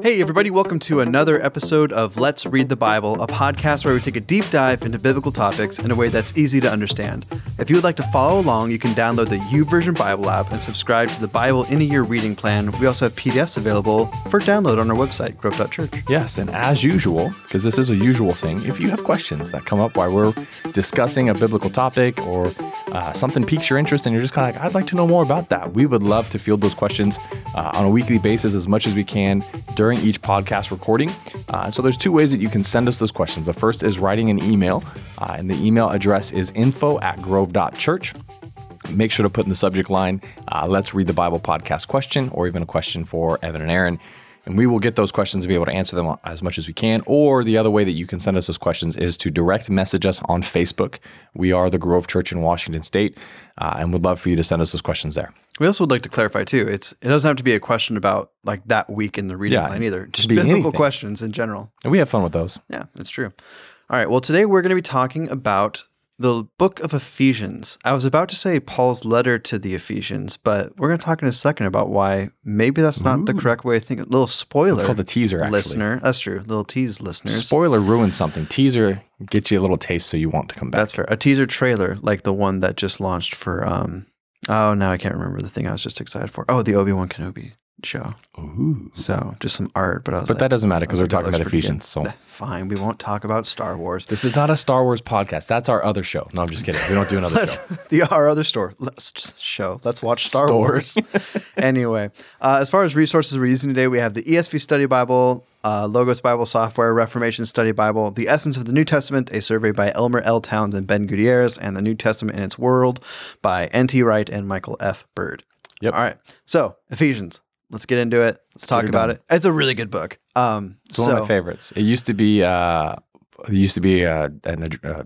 Hey, everybody, welcome to another episode of Let's Read the Bible, a podcast where we take a deep dive into biblical topics in a way that's easy to understand. If you would like to follow along, you can download the YouVersion Bible app and subscribe to the Bible in a Year reading plan. We also have PDFs available for download on our website, grove.church. Yes, and as usual, because this is a usual thing, if you have questions that come up while we're discussing a biblical topic or uh, something piques your interest and you're just kind of like, I'd like to know more about that, we would love to field those questions uh, on a weekly basis as much as we can during each podcast recording. Uh, so there's two ways that you can send us those questions. The first is writing an email, uh, and the email address is info at grove.church. Make sure to put in the subject line, uh, let's read the Bible podcast question, or even a question for Evan and Aaron and we will get those questions and be able to answer them as much as we can. Or the other way that you can send us those questions is to direct message us on Facebook. We are the Grove Church in Washington State, uh, and would love for you to send us those questions there. We also would like to clarify too. It's it doesn't have to be a question about like that week in the reading Yeah, plan either. Just biblical anything. questions in general. And we have fun with those. Yeah, that's true. All right. Well, today we're going to be talking about the book of Ephesians. I was about to say Paul's letter to the Ephesians, but we're going to talk in a second about why maybe that's not the correct way of thinking. little spoiler. It's called a teaser, actually. listener. That's true. Little tease, listeners. Spoiler ruins something. Teaser gets you a little taste so you want to come back. That's fair. A teaser trailer, like the one that just launched for. um Oh, now I can't remember the thing I was just excited for. Oh, the Obi Wan Kenobi show. Ooh. So just some art, but I was But like, that doesn't matter because we're like, talking about Ephesians. So. Fine, we won't talk about Star Wars. this is not a Star Wars podcast. That's our other show. No, I'm just kidding. We don't do another show. the our other store let's just show. Let's watch Star. Wars. anyway, uh, as far as resources we're using today, we have the ESV Study Bible, uh, Logos Bible Software, Reformation Study Bible, The Essence of the New Testament, a survey by Elmer L. Towns and Ben Gutierrez, and The New Testament in Its World by N.T. Wright and Michael F. Bird. Yep. All right. So Ephesians. Let's get into it. Let's talk about done. it. It's a really good book. Um, It's so, one of my favorites. It used to be uh, it used to be uh, an, uh,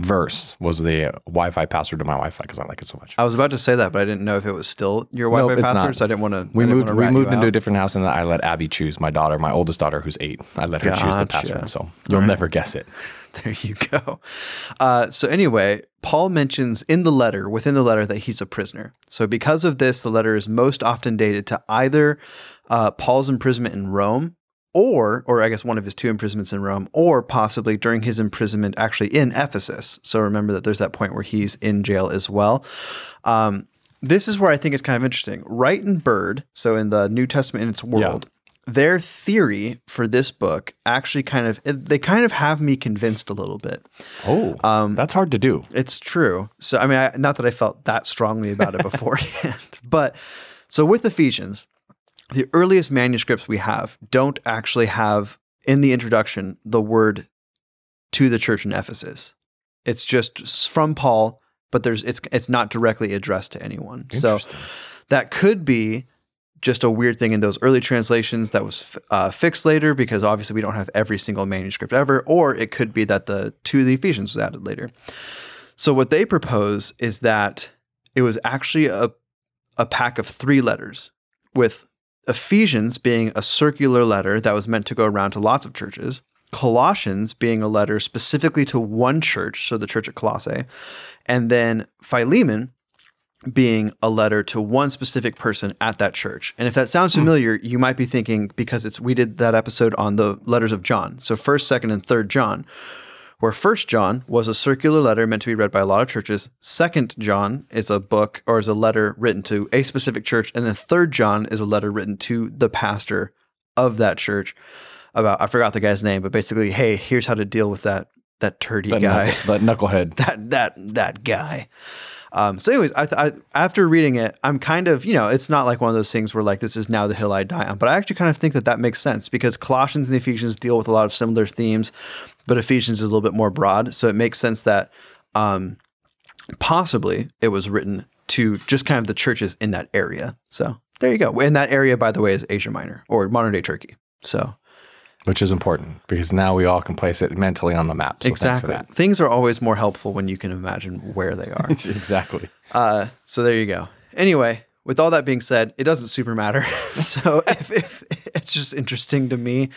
verse was the Wi-Fi password to my Wi-Fi because I like it so much. I was about to say that, but I didn't know if it was still your Wi-Fi it's password, not. so I didn't want to. We moved. We moved into a different house, and I let Abby choose. My daughter, my oldest daughter, who's eight. I let her choose the password, so you'll never guess it. There you go. Uh, so anyway, Paul mentions in the letter, within the letter, that he's a prisoner. So because of this, the letter is most often dated to either uh, Paul's imprisonment in Rome, or, or I guess one of his two imprisonments in Rome, or possibly during his imprisonment actually in Ephesus. So remember that there's that point where he's in jail as well. Um, this is where I think it's kind of interesting. Wright and Bird, so in the New Testament in its world, their theory for this book actually kind of they kind of have me convinced a little bit. Oh, Um, that's hard to do. It's true. So I mean, I, not that I felt that strongly about it beforehand, but so with Ephesians, the earliest manuscripts we have don't actually have in the introduction the word to the church in Ephesus. It's just from Paul, but there's it's it's not directly addressed to anyone. So that could be just a weird thing in those early translations that was uh, fixed later because obviously we don't have every single manuscript ever, or it could be that the to the Ephesians was added later. So what they propose is that it was actually a a pack of three letters, with Ephesians being a circular letter that was meant to go around to lots of churches. Colossians being a letter specifically to one church, so the church at Colossae, and then Philemon being a letter to one specific person at that church. And if that sounds hmm. familiar, you might be thinking because it's we did that episode on the letters of John. So first, second, and third John, where first John was a circular letter meant to be read by a lot of churches. Second John is a book or is a letter written to a specific church, and then third John is a letter written to the pastor of that church about I forgot the guy's name, but basically, hey, here's how to deal with that that turdy That, guy knuckle, that knucklehead. that that that guy. Um, so, anyways, I, I, after reading it, I'm kind of you know, it's not like one of those things where like this is now the hill I die on, but I actually kind of think that that makes sense because Colossians and Ephesians deal with a lot of similar themes, but Ephesians is a little bit more broad, so it makes sense that um, possibly it was written to just kind of the churches in that area. So there you go. And that area, by the way, is Asia Minor or modern day Turkey. So which is important because now we all can place it mentally on the map. So exactly, things are always more helpful when you can imagine where they are. exactly. Uh, so there you go. Anyway, with all that being said, it doesn't super matter. so if, if it's just interesting to me.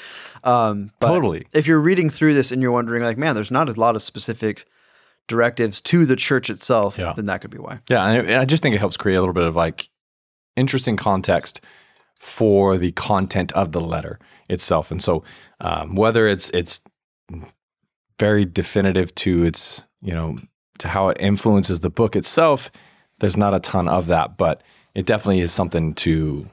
Um, but Totally. If you're reading through this and you're wondering, like, man, there's not a lot of specific directives to the church itself, Yeah. then that could be why. Yeah, and I- I just think it helps create a little bit of like interesting context for the content of the letter itself. And so, um, whether it's it's very definitive to its you know to how it influences the book itself, there's not a ton of that, but it definitely is something to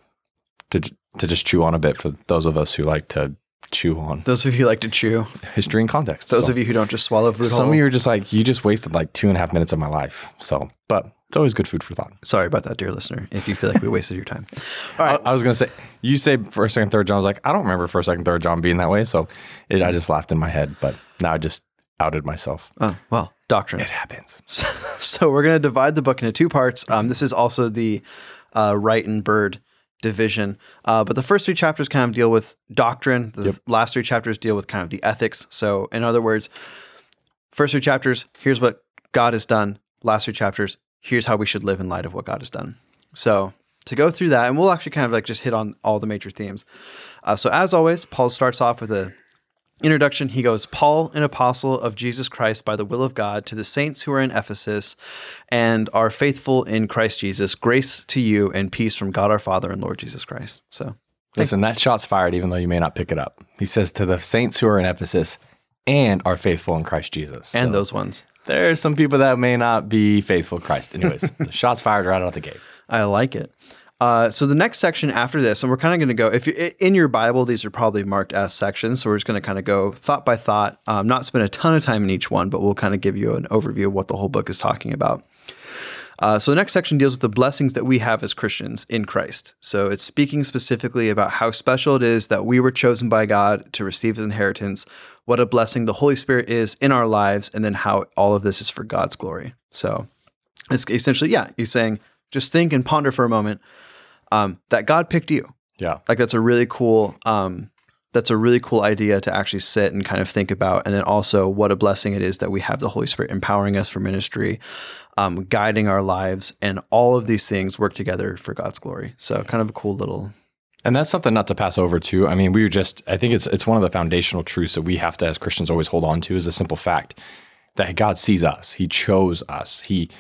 to to just chew on a bit for those of us who like to chew on Those of you who like to chew. history and context. Those So- of you who don't just swallow food some whole. of you are just like you just wasted like two and a half minutes of my life. So, but it's always good food for thought. Sorry about that, dear listener. If you feel like we wasted your time. All right. I, I was gonna say you say first, second, third John. I was like, I don't remember first, second, third John being that way. So it, I just laughed in my head, but now I just outed myself. Oh, well, doctrine. It happens. So, so we're going to divide the book into two parts. Um, this is also the uh, Wright and Bird division. Uh, but the first three chapters kind of deal with doctrine. The last three chapters deal with kind of the ethics. So, in other words, first three chapters, here's what God has done. Last three chapters, here's how we should live in light of what God has done. So, to go through that, and we'll actually kind of like just hit on all the major themes. Uh, so, as always, Paul starts off with a introduction, he goes, Paul, an apostle of Jesus Christ by the will of God, to the saints who are in Ephesus and are faithful in Christ Jesus, grace to you and peace from God our Father and Lord Jesus Christ. So, Listen, that shot's fired, even though you may not pick it up. He says to the saints who are in Ephesus and are faithful in Christ Jesus. and So those ones. there are some people that may not be faithful Christ. Anyways, the shot's fired right out of the gate. I like it. Uh, so the next section after this, and we're kind of going to go. If you in your Bible, these are probably marked as sections. So we're just going to kind of go thought by thought. Um, not spend a ton of time in each one, but we'll kind of give you an overview of what the whole book is talking about. Uh, so the next section deals with the blessings that we have as Christians in Christ. So it's speaking specifically about how special it is that we were chosen by God to receive His inheritance, what a blessing the Holy Spirit is in our lives, and then how all of this is for God's glory. So it's essentially, yeah, he's saying, just think and ponder for a moment um, that God picked you. Yeah. Like that's a really cool. Um, that's a really cool idea to actually sit and kind of think about, and then also what a blessing it is that we have the Holy Spirit empowering us for ministry, um, guiding our lives, and all of these things work together for God's glory. So, kind of a cool little. And that's something not to pass over too. I mean, we were just I think it's it's one of the foundational truths that we have to as Christians always hold on to is a simple fact that God sees us. He chose us. He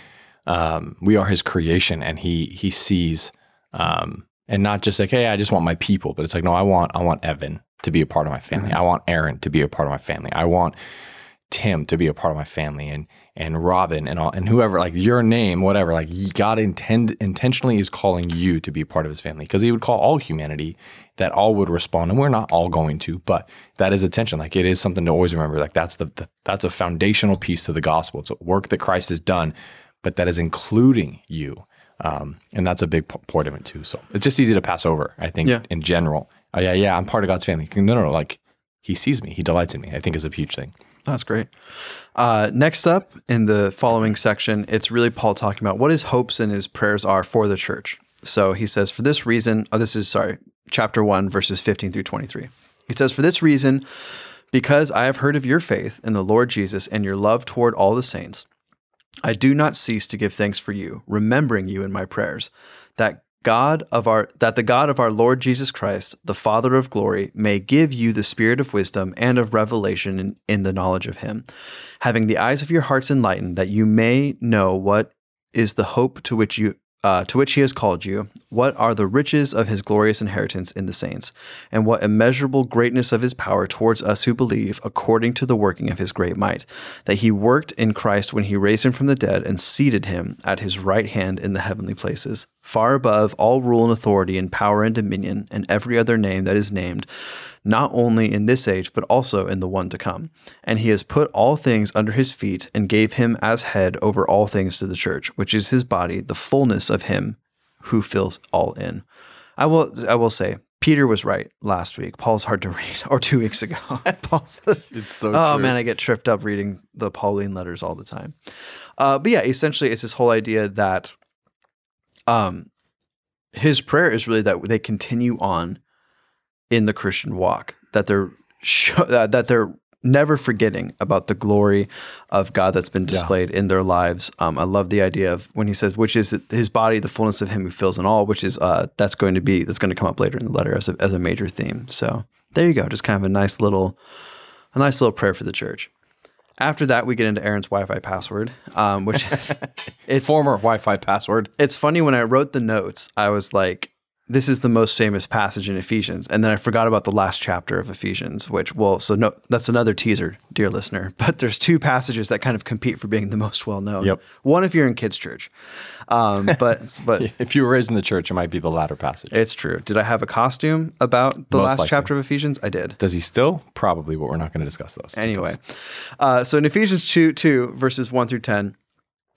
um, we are his creation and he he sees um, and not just like, hey, I just want my people, but it's like, no, I want I want Evan to be a part of my family. I want Aaron to be a part of my family. I want Tim to be a part of my family and and Robin and all and whoever like your name whatever like God intend intentionally is calling you to be a part of his family because he would call all humanity that all would respond. And we're not all going to but that is attention. Like it is something to always remember. Like that's the, the that's a foundational piece to the gospel. It's a work that Christ has done but that is including you um, and that's a big part of it too so it's just easy to pass over I think Yeah. in general oh yeah yeah I'm part of God's family no no no like he sees me he delights in me I think is a huge thing That's great. Uh, next up in the following section, it's really Paul talking about what his hopes and his prayers are for the church. So he says, For this reason, oh, this is, sorry, chapter 1, verses 15 through 23. He says, For this reason, because I have heard of your faith in the Lord Jesus and your love toward all the saints, I do not cease to give thanks for you, remembering you in my prayers, that God of our that the God of our Lord Jesus Christ, the Father of glory, may give you the spirit of wisdom and of revelation in, in the knowledge of him, having the eyes of your hearts enlightened, that you may know what is the hope to which you uh, to which he has called you, what are the riches of his glorious inheritance in the saints, and what immeasurable greatness of his power towards us who believe, according to the working of his great might, that he worked in Christ when he raised him from the dead and seated him at his right hand in the heavenly places, far above all rule and authority and power and dominion and every other name that is named, not only in this age, but also in the one to come. And he has put all things under his feet and gave him as head over all things to the church, which is his body, the fullness of him who fills all in. I will I will say, Peter was right last week. Paul's hard to read, or two weeks ago. Paul, it's so oh man, I get tripped up reading the Pauline letters all the time. Uh, but yeah, essentially, it's this whole idea that um, his prayer is really that they continue on in the Christian walk, that they're sho- that that they're never forgetting about the glory of God that's been displayed in their lives. Um, I love the idea of when he says, "Which is his body, the fullness of Him who fills in all," which is uh, that's going to be that's going to come up later in the letter as a, as a major theme. So there you go, just kind of a nice little a nice little prayer for the church. After that, we get into Aaron's Wi-Fi password, um, which is it's former Wi-Fi password. it's funny when I wrote the notes, I was like, this is the most famous passage in Ephesians. And then I forgot about the last chapter of Ephesians, which, well, so no, that's another teaser, dear listener. But there's two passages that kind of compete for being the most well known. Yep. One if you're in kids' church. Um, but, but If you were raised in the church, it might be the latter passage. it's true. Did I have a costume about the Most last likely. chapter of Ephesians? I did. Does he still? Probably, but we're not going to discuss those. Anyway, uh, so in Ephesians 2, 2, verses 1 through 10,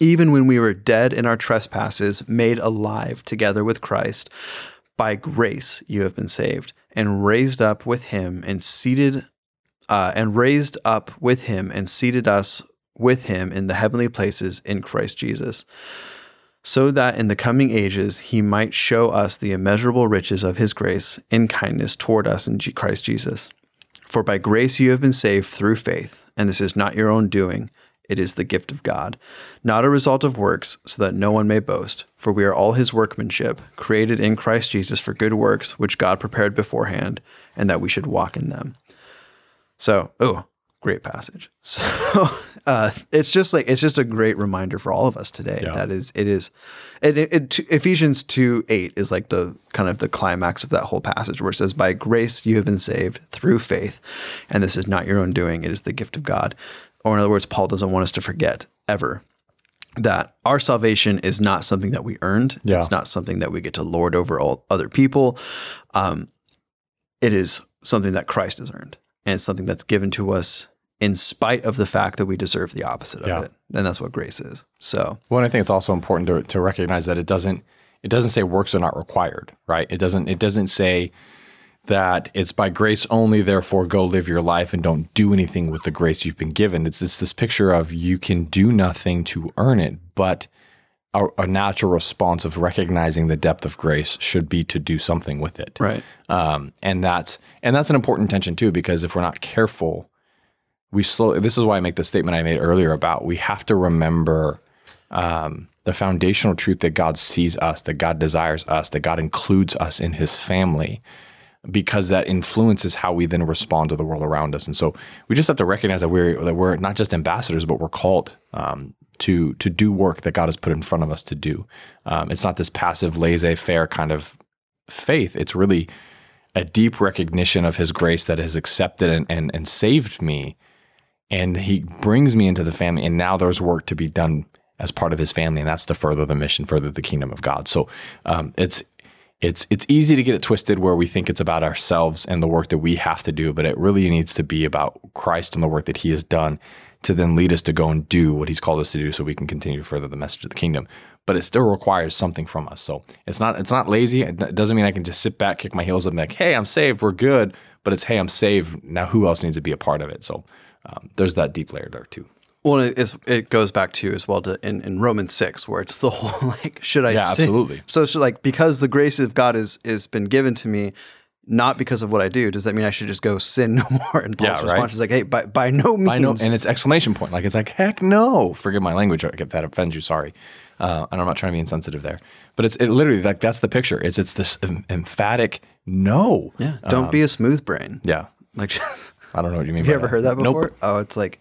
even when we were dead in our trespasses, made alive together with Christ, by grace you have been saved, and raised up with Him and seated, uh, and raised up with Him and seated us with Him in the heavenly places in Christ Jesus so that in the coming ages he might show us the immeasurable riches of his grace in kindness toward us in Christ Jesus. For by grace you have been saved through faith, and this is not your own doing, it is the gift of God, not a result of works, so that no one may boast. For we are all his workmanship, created in Christ Jesus for good works, which God prepared beforehand, and that we should walk in them. So, oh, great passage. So, uh, it's just like it's just a great reminder for all of us today. Yeah. That is, it is, it, it, it, Ephesians two eight is like the kind of the climax of that whole passage, where it says, "By grace you have been saved through faith, and this is not your own doing; it is the gift of God." Or in other words, Paul doesn't want us to forget ever that our salvation is not something that we earned. Yeah. It's not something that we get to lord over all other people. Um, it is something that Christ has earned, and it's something that's given to us in spite of the fact that we deserve the opposite Yeah. of it. And that's what grace is. So, Well, I think it's also important to, to recognize that it doesn't it doesn't say works are not required, right? It doesn't it doesn't say that it's by grace only, therefore go live your life and don't do anything with the grace you've been given. It's it's this picture of you can do nothing to earn it, but a, a natural response of recognizing the depth of grace should be to do something with it. right. Um, and that's and that's an important tension too, because if we're not careful, we slow. This is why I make the statement I made earlier about we have to remember um, the foundational truth that God sees us, that God desires us, that God includes us in His family, because that influences how we then respond to the world around us. And so we just have to recognize that we're that we're not just ambassadors, but we're called um, to to do work that God has put in front of us to do. Um, it's not this passive, laissez-faire kind of faith. It's really a deep recognition of his grace that has accepted and, and, and saved me. And he brings me into the family. And now there's work to be done as part of his family. And that's to further the mission, further the kingdom of God. So um, it's, it's, it's easy to get it twisted where we think it's about ourselves and the work that we have to do, but it really needs to be about Christ and the work that he has done to then lead us to go and do what he's called us to do so we can continue to further the message of the kingdom. But it still requires something from us. So it's not it's not lazy. It doesn't mean I can just sit back, kick my heels up, and be like, "Hey, I'm saved. We're good." But it's, "Hey, I'm saved. Now, who else needs to be a part of it?" So um, there's that deep layer there too. Well, it, is, it goes back to as well to in, in Romans six, where it's the whole like, should I? Yeah, sin? absolutely. So it's like because the grace of God is is been given to me, not because of what I do. Does that mean I should just go sin no more? And Paul's Yeah, right. response is like, hey, by by no means. I know, and it's exclamation point. Like it's like, heck no. Forgive my language if that offends you. Sorry, uh, and I'm not trying to be insensitive there. But it's it literally like that's the picture. It's it's this em- emphatic no. yeah, don't be a smooth brain. Yeah. Like, I don't know what you mean. have you by ever heard that before? Nope. Oh, it's like.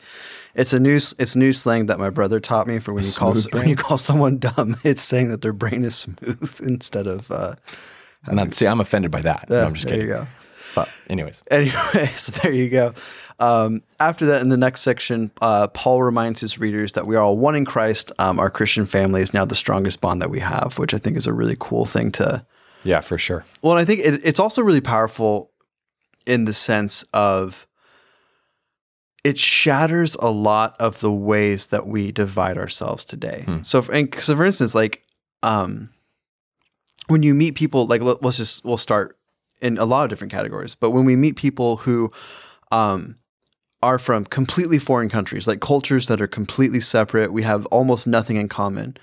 It's a new it's new slang that my brother taught me for when you call smooth when you call someone dumb. It's saying that their brain is smooth instead of. Uh, Not, see, I'm offended by that. No, I'm just there kidding. you go. But anyways, anyways, so there you go. Um, after that, in the next section, uh, Paul reminds his readers that we are all one in Christ. Um, our Christian family is now the strongest bond that we have, which I think is a really cool thing to. yeah, for sure. Well, and I think it, it's also really powerful in the sense of it shatters a lot of the ways that we divide ourselves today. Hmm. So, for, and, so for instance, like um, when you meet people, like let, us just we'll start in a lot of different categories. But when we meet people who um, are from completely foreign countries, like cultures that are completely separate, we have almost nothing in common.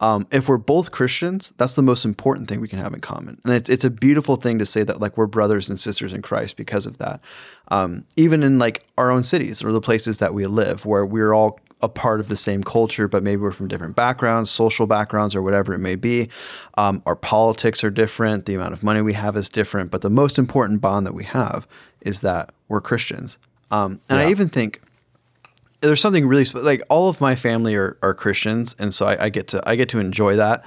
Um, if we're both Christians, that's the most important thing we can have in common. And it's, it's a beautiful thing to say that like we're brothers and sisters in Christ because of that. Um, even in like our own cities or the places that we live, where we're all a part of the same culture, but maybe we're from different backgrounds, social backgrounds, or whatever it may be. Um, our politics are different. The amount of money we have is different. But the most important bond that we have is that we're Christians. Um, and I even think there's something really like all of my family are, are Christians, and so I, I get to I get to enjoy that.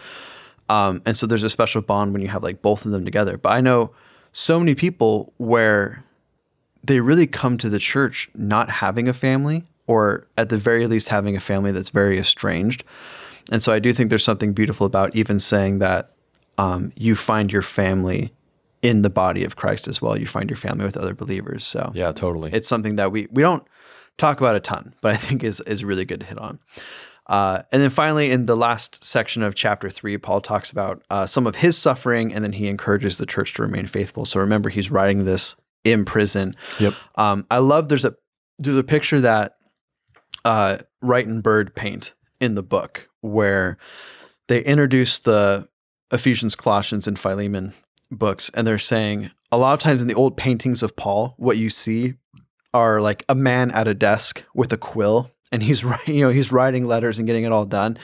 Um, and so there's a special bond when you have like both of them together. But I know so many people where they really come to the church not having a family, or at the very least having a family that's very estranged. And so I do think there's something beautiful about even saying that um, you find your family in the body of Christ as well. You find your family with other believers. So Yeah, totally. it's something that we we don't talk about a ton, but I think is is really good to hit on. Uh, and then finally, in the last section of chapter three, Paul talks about uh, some of his suffering, and then he encourages the church to remain faithful. So remember, he's writing this in prison. Yep. Um, I love there's a there's a picture that uh, Wright and Bird paint in the book where they introduce the Ephesians, Colossians, and Philemon books, and they're saying a lot of times in the old paintings of Paul, what you see are like a man at a desk with a quill, and he's you know, he's writing letters and getting it all done.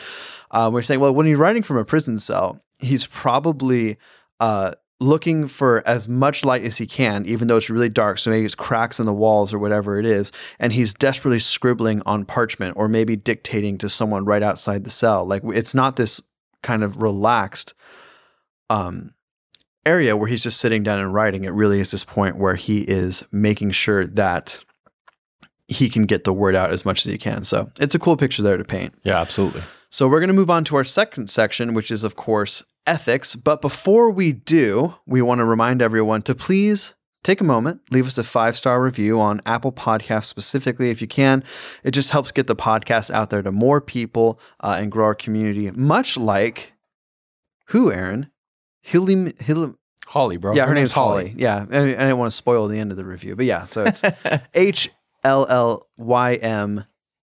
Um, we're saying, well, when he's writing from a prison cell, he's probably uh, looking for as much light as he can, even though it's really dark. So maybe it's cracks in the walls or whatever it is, and he's desperately scribbling on parchment or maybe dictating to someone right outside the cell. Like it's not this kind of relaxed um, area where he's just sitting down and writing. It really is this point where he is making sure that he can get the word out as much as he can. So it's a cool picture there to paint. yeah, absolutely. So we're going to move on to our second section, which is, of course, ethics. But before we do, we want to remind everyone to please take a moment, leave us a five star review on Apple Podcasts specifically, if you can. It just helps get the podcast out there to more people uh, and grow our community, much like who, Aaron? Hilly, Hilly, Holly, bro. yeah, her, name's Holly. Yeah, I, I didn't want to spoil the end of the review, but yeah, so it's H L L Y M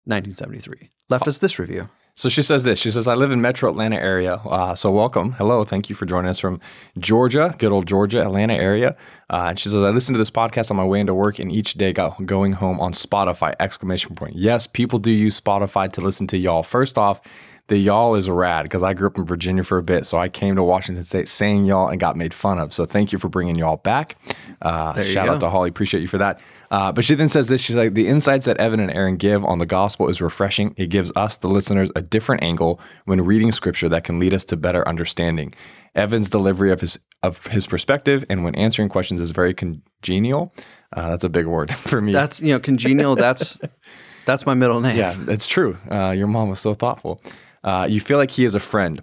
1973. Left us this review. So she says this. She says, I live in metro Atlanta area. Uh, so welcome. Hello. Thank you for joining us from Georgia, good old Georgia, Atlanta area. Uh, and she says, I listen to this podcast on my way into work and each day go, going home on Spotify, exclamation point. Yes, people do use Spotify to listen to y'all. First off, the y'all is rad because I grew up in Virginia for a bit. So I came to Washington State saying y'all and got made fun of. So thank you for bringing y'all back. Uh, shout go. out to Holly. Appreciate you for that. Uh, but she then says this. She's like, the insights that Evan and Aaron give on the gospel is refreshing. It gives us, the listeners, a different angle when reading scripture that can lead us to better understanding. Evan's delivery of his of his perspective and when answering questions is very congenial. Uh, that's a big word for me. That's you know congenial. That's that's my middle name. Yeah, it's true. Uh, your mom was so thoughtful. Uh, you feel like he is a friend.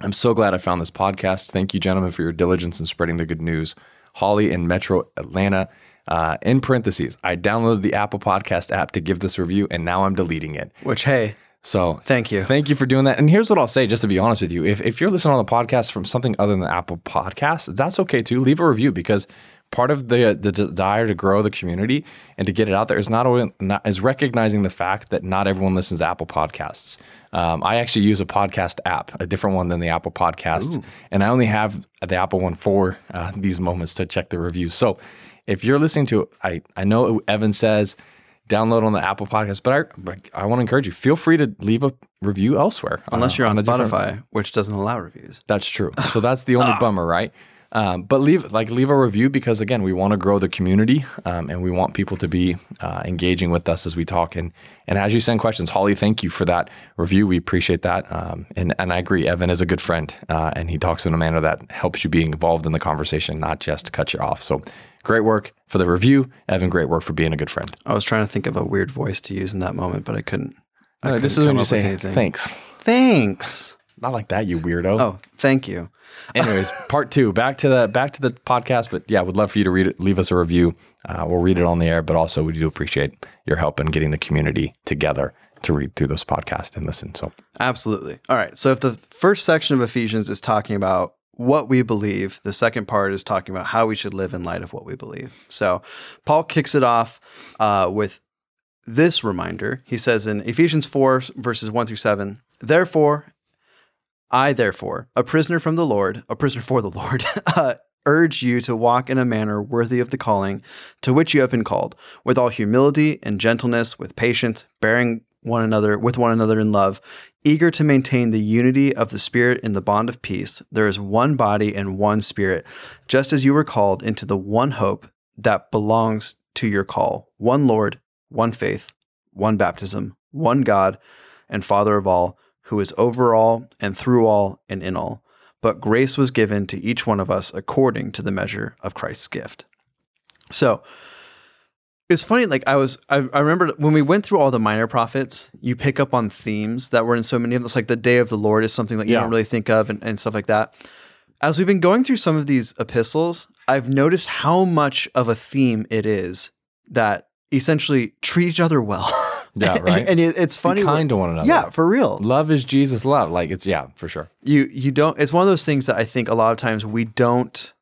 I'm so glad I found this podcast. Thank you, gentlemen, for your diligence in spreading the good news. Holly in Metro Atlanta. Uh, in parentheses, I downloaded the Apple Podcast app to give this review, and now I'm deleting it. Which hey, So thank you. Thank you for doing that. And here's what I'll say, just to be honest with you. If, if you're listening on the podcast from something other than Apple Podcasts, that's okay too. Leave a review because part of the the desire to grow the community and to get it out there is not, only, not is recognizing the fact that not everyone listens to Apple Podcasts. Um, I actually use a podcast app, a different one than the Apple Podcasts, and I only have the Apple one for uh, these moments to check the reviews. So if you're listening to, I I know Evan says download on the Apple Podcast, but I I want to encourage you. Feel free to leave a review elsewhere, Unless uh, you're on, different- Spotify, which doesn't allow reviews. That's true. So that's the only bummer, right? Um, but leave like leave a review because again, we want to grow the community um, and we want people to be uh, engaging with us as we talk. And and as you send questions, Holly, thank you for that review. We appreciate that. Um, and and I agree, Evan is a good friend, uh, and he talks in a manner that helps you be involved in the conversation, not just cut you off. So great work for the review, Evan. Great work for being a good friend. I was trying to think of a weird voice to use in that moment, but I couldn't. I No, this is couldn't when come you up with say anything. thanks. Thanks. Not like that, you weirdo. Oh, thank you. Anyways, part two. Back to the back to the podcast. But yeah, would love for you to read it. Leave us a review. Uh, we'll read it on the air. But also, we do appreciate your help in getting the community together to read through those podcasts and listen. So Absolutely. All right. So if the first section of Ephesians is talking about what we believe, the second part is talking about how we should live in light of what we believe. So Paul kicks it off uh, with this reminder. He says in Ephesians 4, verses 1 through 7, Therefore, I, therefore, a prisoner from the Lord, a prisoner for the Lord, uh, urge you to walk in a manner worthy of the calling to which you have been called, with all humility and gentleness, with patience, bearing one another with one another in love, eager to maintain the unity of the Spirit in the bond of peace. There is one body and one Spirit, just as you were called into the one hope that belongs to your call one Lord, one faith, one baptism, one God, and Father of all, who is over all and through all and in all. But grace was given to each one of us according to the measure of Christ's gift. So, it's funny like i was I, I remember when we went through all the minor prophets you pick up on themes that were in so many of them it's like the day of the lord is something that you Yeah. don't really think of and, and stuff like that as we've been going through some of these epistles i've noticed how much of a theme it is that essentially treat each other well Yeah, right. and, it- it's funny Be kind to one another. yeah for real Love is Jesus love. Like it's yeah, for sure. you you don't it's one of those things that i think a lot of times we don't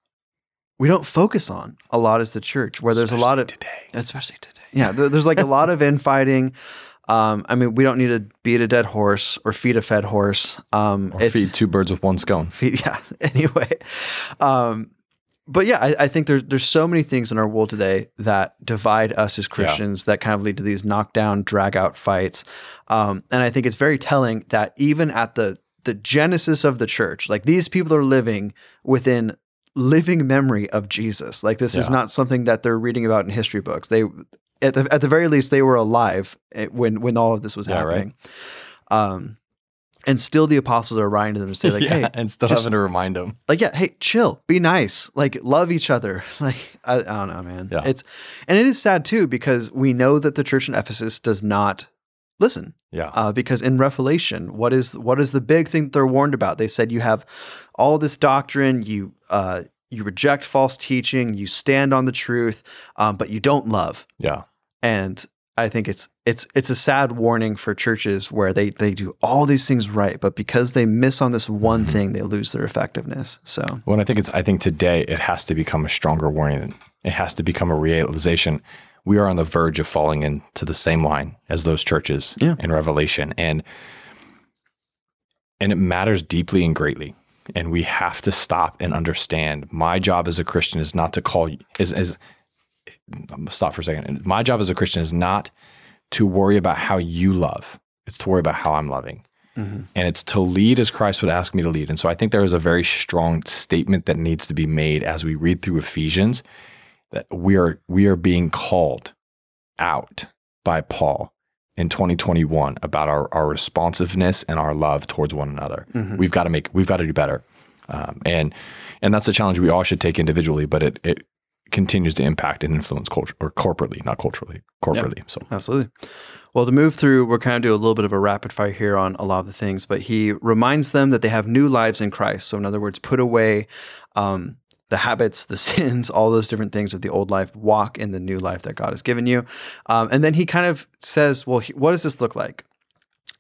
we don't focus on a lot as the church where there's a lot of today. especially today. Yeah, there, there's like a lot of infighting. Um, I mean, we don't need to beat a dead horse or feed a fed horse. Um, Or feed two birds with one scone. feed- yeah. Anyway, um, but yeah, I, I think there's there's so many things in our world today that divide us as Christians that kind of lead to these knockdown, drag out fights. Um, and I think it's very telling that even at the the genesis of the church, like these people are living within living memory of Jesus. Like this is not something that they're reading about in history books. They at the at the very least they were alive eh, when when all of this was Yeah, right. happening. Um, and still the apostles are writing to them to say like, yeah, hey, and still just- having to remind them. like yeah hey chill be nice like love each other like i, I don't know man Yeah. it's and it is sad too because we know that the church in ephesus does not listen Yeah. uh, because in revelation what is what is the big thing that they're warned about they said you have all this doctrine you uh you reject false teaching you stand on the truth um, but you don't love yeah. and I think it's it's it's a sad warning for churches where they they do all these things right, but because they miss on this one Mm-hmm. thing, they lose their effectiveness. So Well, and I think it's I think today it has to become a stronger warning. It has to become a realization. We are on the verge of falling into the same line as those churches Yeah. in Revelation. And and it matters deeply and greatly. And we have to stop and understand. My job as a Christian is not to call you is is stop for a second. My job as a Christian is not to worry about how you love. It's to worry about how I'm loving and it's to lead as Christ would ask me to lead. And so I think there is a very strong statement that needs to be made as we read through Ephesians that we are we are being called out by Paul in 2021 about our, our responsiveness and our love towards one another. We've got to make we've got to do better. Um, and and that's a challenge we all should take individually, but it it continues to impact and influence culture or corporately, not culturally, corporately. So Absolutely. Well, to move through, we're kind of do a little bit of a rapid fire here on a lot of the things, but he reminds them that they have new lives in Christ. So, in other words, put away um, the habits, the sins, all those different things of the old life, walk in the new life that God has given you. Um, and then he kind of says, well, he- what does this look like?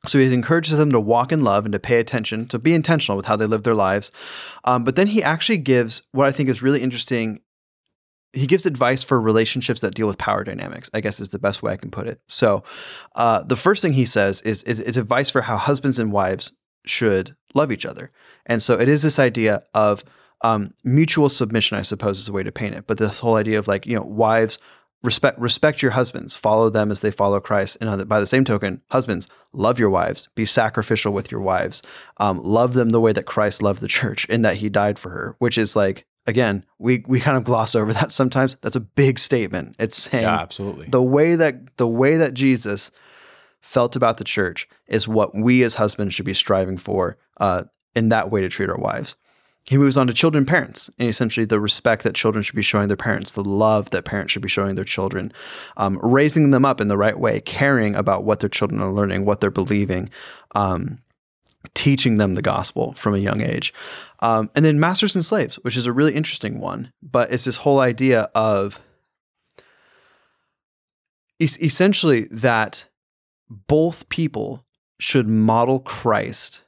So he encourages them to walk in love and to pay attention, to be intentional with how they live their lives. Um, but then he actually gives what I think is really interesting he gives advice for relationships that deal with power dynamics i guess is the best way i can put it. So uh, the first thing he says is, is is advice for how husbands and wives should love each other. And so it is this idea of um, mutual submission i suppose is a way to paint it. But this whole idea of like you know wives respect respect your husbands follow them as they follow christ. And by the same token husbands love your wives be sacrificial with your wives um, love them the way that christ loved the church in that he died for her which is like again we we kind of gloss over that sometimes. That's a big statement. It's saying yeah, absolutely. the way that the way that jesus felt about the church is what we as husbands should be striving for uh, in that way to treat our wives. He moves on to children parents and essentially the respect that children should be showing their parents the love that parents should be showing their children um, raising them up in the right way caring about what their children are learning what they're believing um, teaching them the gospel from a young age um, and then masters and slaves which is a really interesting one but it's this whole idea of es- essentially that both people should model christ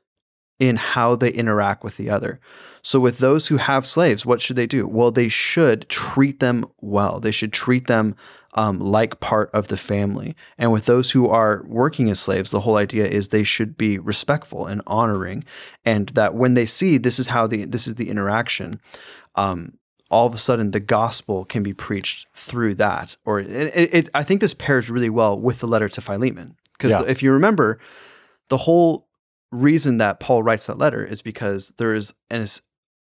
in how they interact with the other. So, with those who have slaves, what should they do? Well, they should treat them well. They should treat them um, like part of the family. And with those who are working as slaves, the whole idea is they should be respectful and honoring, and that when they see this is how the this is the interaction. Um, all of a sudden, the gospel can be preached through that. Or it, it, it, I think this pairs really well with the letter to Philemon, because Yeah. if you remember, the whole reason that Paul writes that letter is because there is an,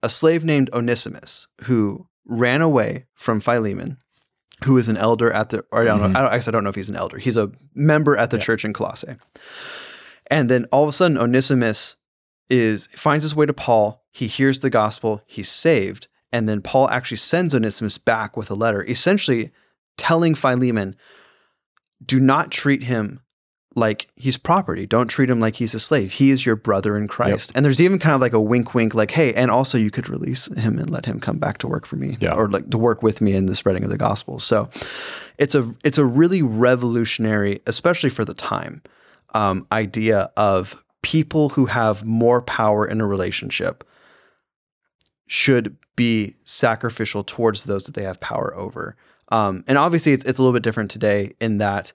a slave named Onesimus who ran away from Philemon, who is an elder at the, or I don't Mhm. know, I, don't, I guess I don't know if he's an elder. He's a member at the Yeah. church in Colossae. And then all of a sudden, Onesimus is finds his way to Paul. He hears the gospel. He's saved. And then Paul actually sends Onesimus back with a letter, essentially telling Philemon, do not treat him like he's property. Don't treat him like he's a slave. He is your brother in Christ. And there's even kind of like a wink, wink, like, hey, and also you could release him and let him come back to work for me, Yeah. or like to work with me in the spreading of the gospel. So it's a it's a really revolutionary, especially for the time, um, idea of people who have more power in a relationship should be sacrificial towards those that they have power over. Um, and obviously, it's, it's a little bit different today in that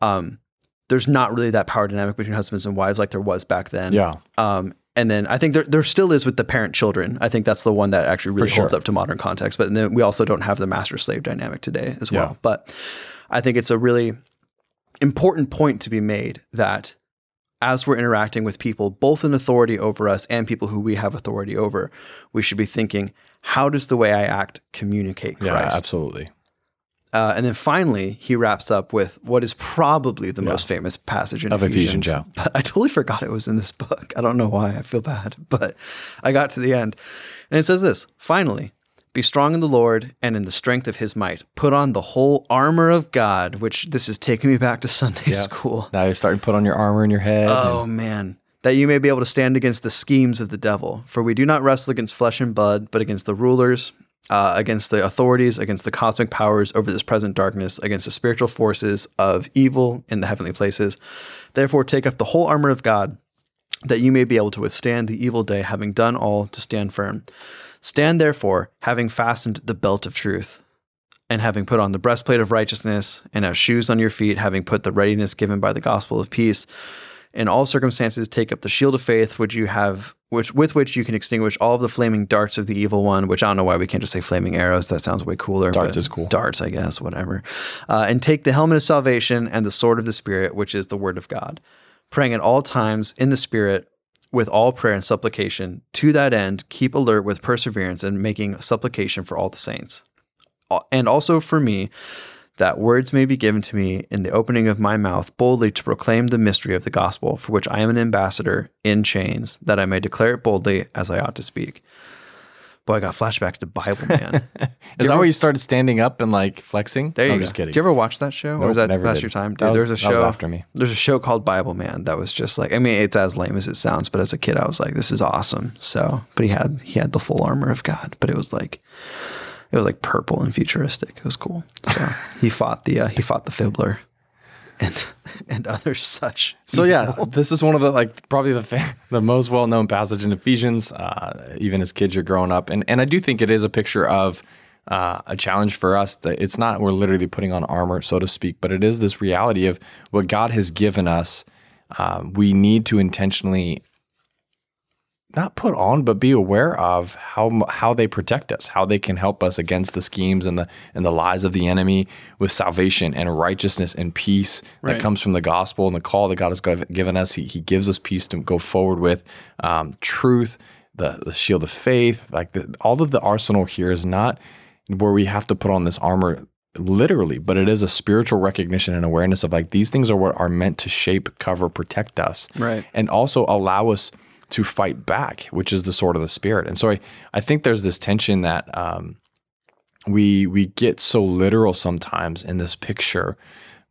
um, there's not really that power dynamic between husbands and wives like there was back then. Yeah. Um, and then I think there, there still is with the parent children. I think that's the one that actually really For sure. holds up to modern context. But then we also don't have the master slave dynamic today as well. Yeah. But I think it's a really important point to be made that as we're interacting with people, both in authority over us and people who we have authority over, we should be thinking, how does the way I act communicate Yeah, Christ? absolutely. Uh, and then finally, he wraps up with what is probably the Yeah. most famous passage in Of Ephesians. Ephesians, yeah. But I totally forgot it was in this book. I don't know why. I feel bad, but I got to the end. And it says this finally, be strong in the Lord and in the strength of his might. Put on the whole armor of God, which this is taking me back to Sunday Yeah. school. Now you're starting to put on your armor in your head. Oh man. That you may be able to stand against the schemes of the devil. For we do not wrestle against flesh and blood, but against the rulers, uh, against the authorities, against the cosmic powers over this present darkness, against the spiritual forces of evil in the heavenly places. Therefore, take up the whole armor of God, that you may be able to withstand the evil day, having done all to stand firm. Stand therefore, having fastened the belt of truth, and having put on the breastplate of righteousness, and as shoes on your feet, having put the readiness given by the gospel of peace. In all circumstances, take up the shield of faith, which you have, which with which you can extinguish all of the flaming darts of the evil one. Which I don't know why we can't just say flaming arrows. That sounds way cooler. Darts is cool. Darts, I guess, whatever. Uh, and take the helmet of salvation and the sword of the Spirit, which is the word of God, praying at all times in the Spirit with all prayer and supplication. To that end, keep alert with perseverance and making supplication for all the saints, Uh, and also for me that words may be given to me in the opening of my mouth boldly to proclaim the mystery of the gospel, for which I am an ambassador in chains, that I may declare it boldly as I ought to speak. Boy, I got flashbacks to Bible Man. Is that where you started standing up and like flexing? There you I'm go. just kidding. Did you ever watch that show, or Nope, was that past did. your time? Dude, was- there's a show after me. There's a show called Bible Man that was just like I mean, it's as lame as it sounds, but as a kid, I was like, this is awesome. So, but he had he had the full armor of God, but it was like it was like purple and futuristic. It was cool. So he fought the uh, he fought the Fibbler and and other such. So yeah, this is one of the like probably the fa- the most well known passage in Ephesians. Uh, even as kids, you're growing up, and and I do think it is a picture of uh, a challenge for us. That it's not we're literally putting on armor, so to speak, but it is this reality of what God has given us. Uh, we need to intentionally not put on, but be aware of how how they protect us, how they can help us against the schemes and the and the lies of the enemy with salvation and righteousness and peace Right. that comes from the gospel and the call that God has given us. He, he gives us peace to go forward with um, truth, the the shield of faith, like the, all of the arsenal here is not where we have to put on this armor literally, but it is a spiritual recognition and awareness of like these things are what are meant to shape, cover, protect us Right. and also allow us to fight back, which is the sword of the spirit. And so I, I think there's this tension that um, we we get so literal sometimes in this picture,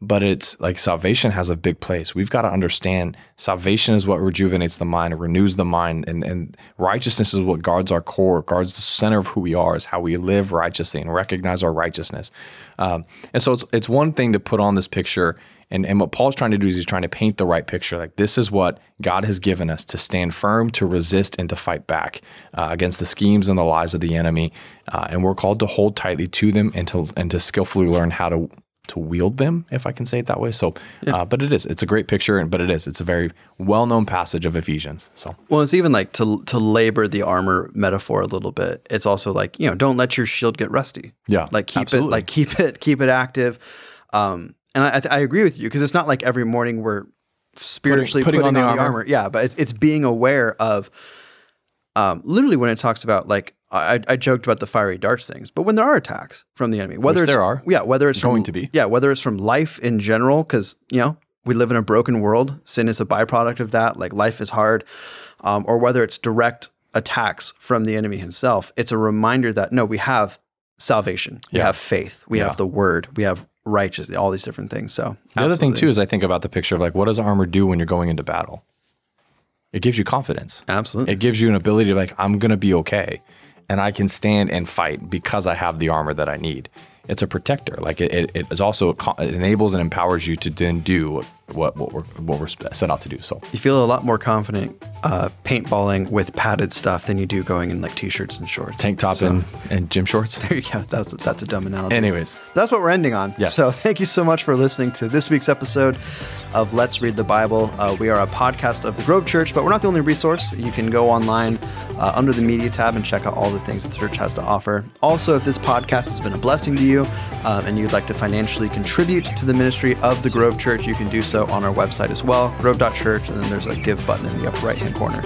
but it's like salvation has a big place. We've got to understand salvation is what rejuvenates the mind, renews the mind, and, and righteousness is what guards our core, guards the center of who we are, is how we live righteously and recognize our righteousness. Um, and so it's, it's one thing to put on this picture. And, and what Paul's trying to do is he's trying to paint the right picture. Like, this is what God has given us to stand firm, to resist, and to fight back uh, against the schemes and the lies of the enemy. Uh, and we're called to hold tightly to them and to, and to skillfully learn how to to wield them, if I can say it that way. So, uh, but it is, it's a great picture, but it is, it's a very well known passage of Ephesians. So, Well, it's even like to to labor the armor metaphor a little bit. It's also like you know, don't let your shield get rusty. Yeah, like keep absolutely. it like keep it keep it active. Um, and I, I agree with you because it's not like every morning we're spiritually Putting- putting, putting on on, the armor. armor. Yeah, but it's it's being aware of. Um, literally, when it talks about like I, I joked about the fiery darts things, but when there are attacks from the enemy, whether Which it's, there are. yeah, whether it's Going from, to be. yeah, whether it's from life in general, because you know we live in a broken world, sin is a byproduct of that. Like life is hard, um, or whether it's direct attacks from the enemy himself, it's a reminder that no, we have salvation, we have faith, we Yeah. have the word, we have righteousness, all these different things. So the other thing too is I think about the picture of like, what does armor do when you're going into battle? It gives you confidence. absolutely, It gives you an ability to like, I'm gonna be okay, and I can stand and fight because I have the armor that I need. It's a protector. Like it, it, it is also it enables and empowers you to then do what what we're what we're set out to do. So you feel a lot more confident uh, paintballing with padded stuff than you do going in like t-shirts and shorts, tank top So, and and gym shorts. There you go. That's that's a dumb analogy. Anyways, That's what we're ending on. So thank you so much for listening to this week's episode of Let's Read the Bible. Uh, we are a podcast of the Grove Church, but we're not the only resource. You can go online uh, under the media tab and check out all the things the church has to offer. Also, if this podcast has been a blessing to you um, and you'd like to financially contribute to the ministry of the Grove Church, you can do so on our website as well, grove.church, and then there's a give button in the upper right hand corner.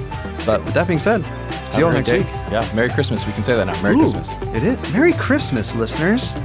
But with that being said, see you all next great week. Yeah, Merry Christmas. We can say that now. Merry Ooh, Christmas. It is. Merry Christmas, listeners.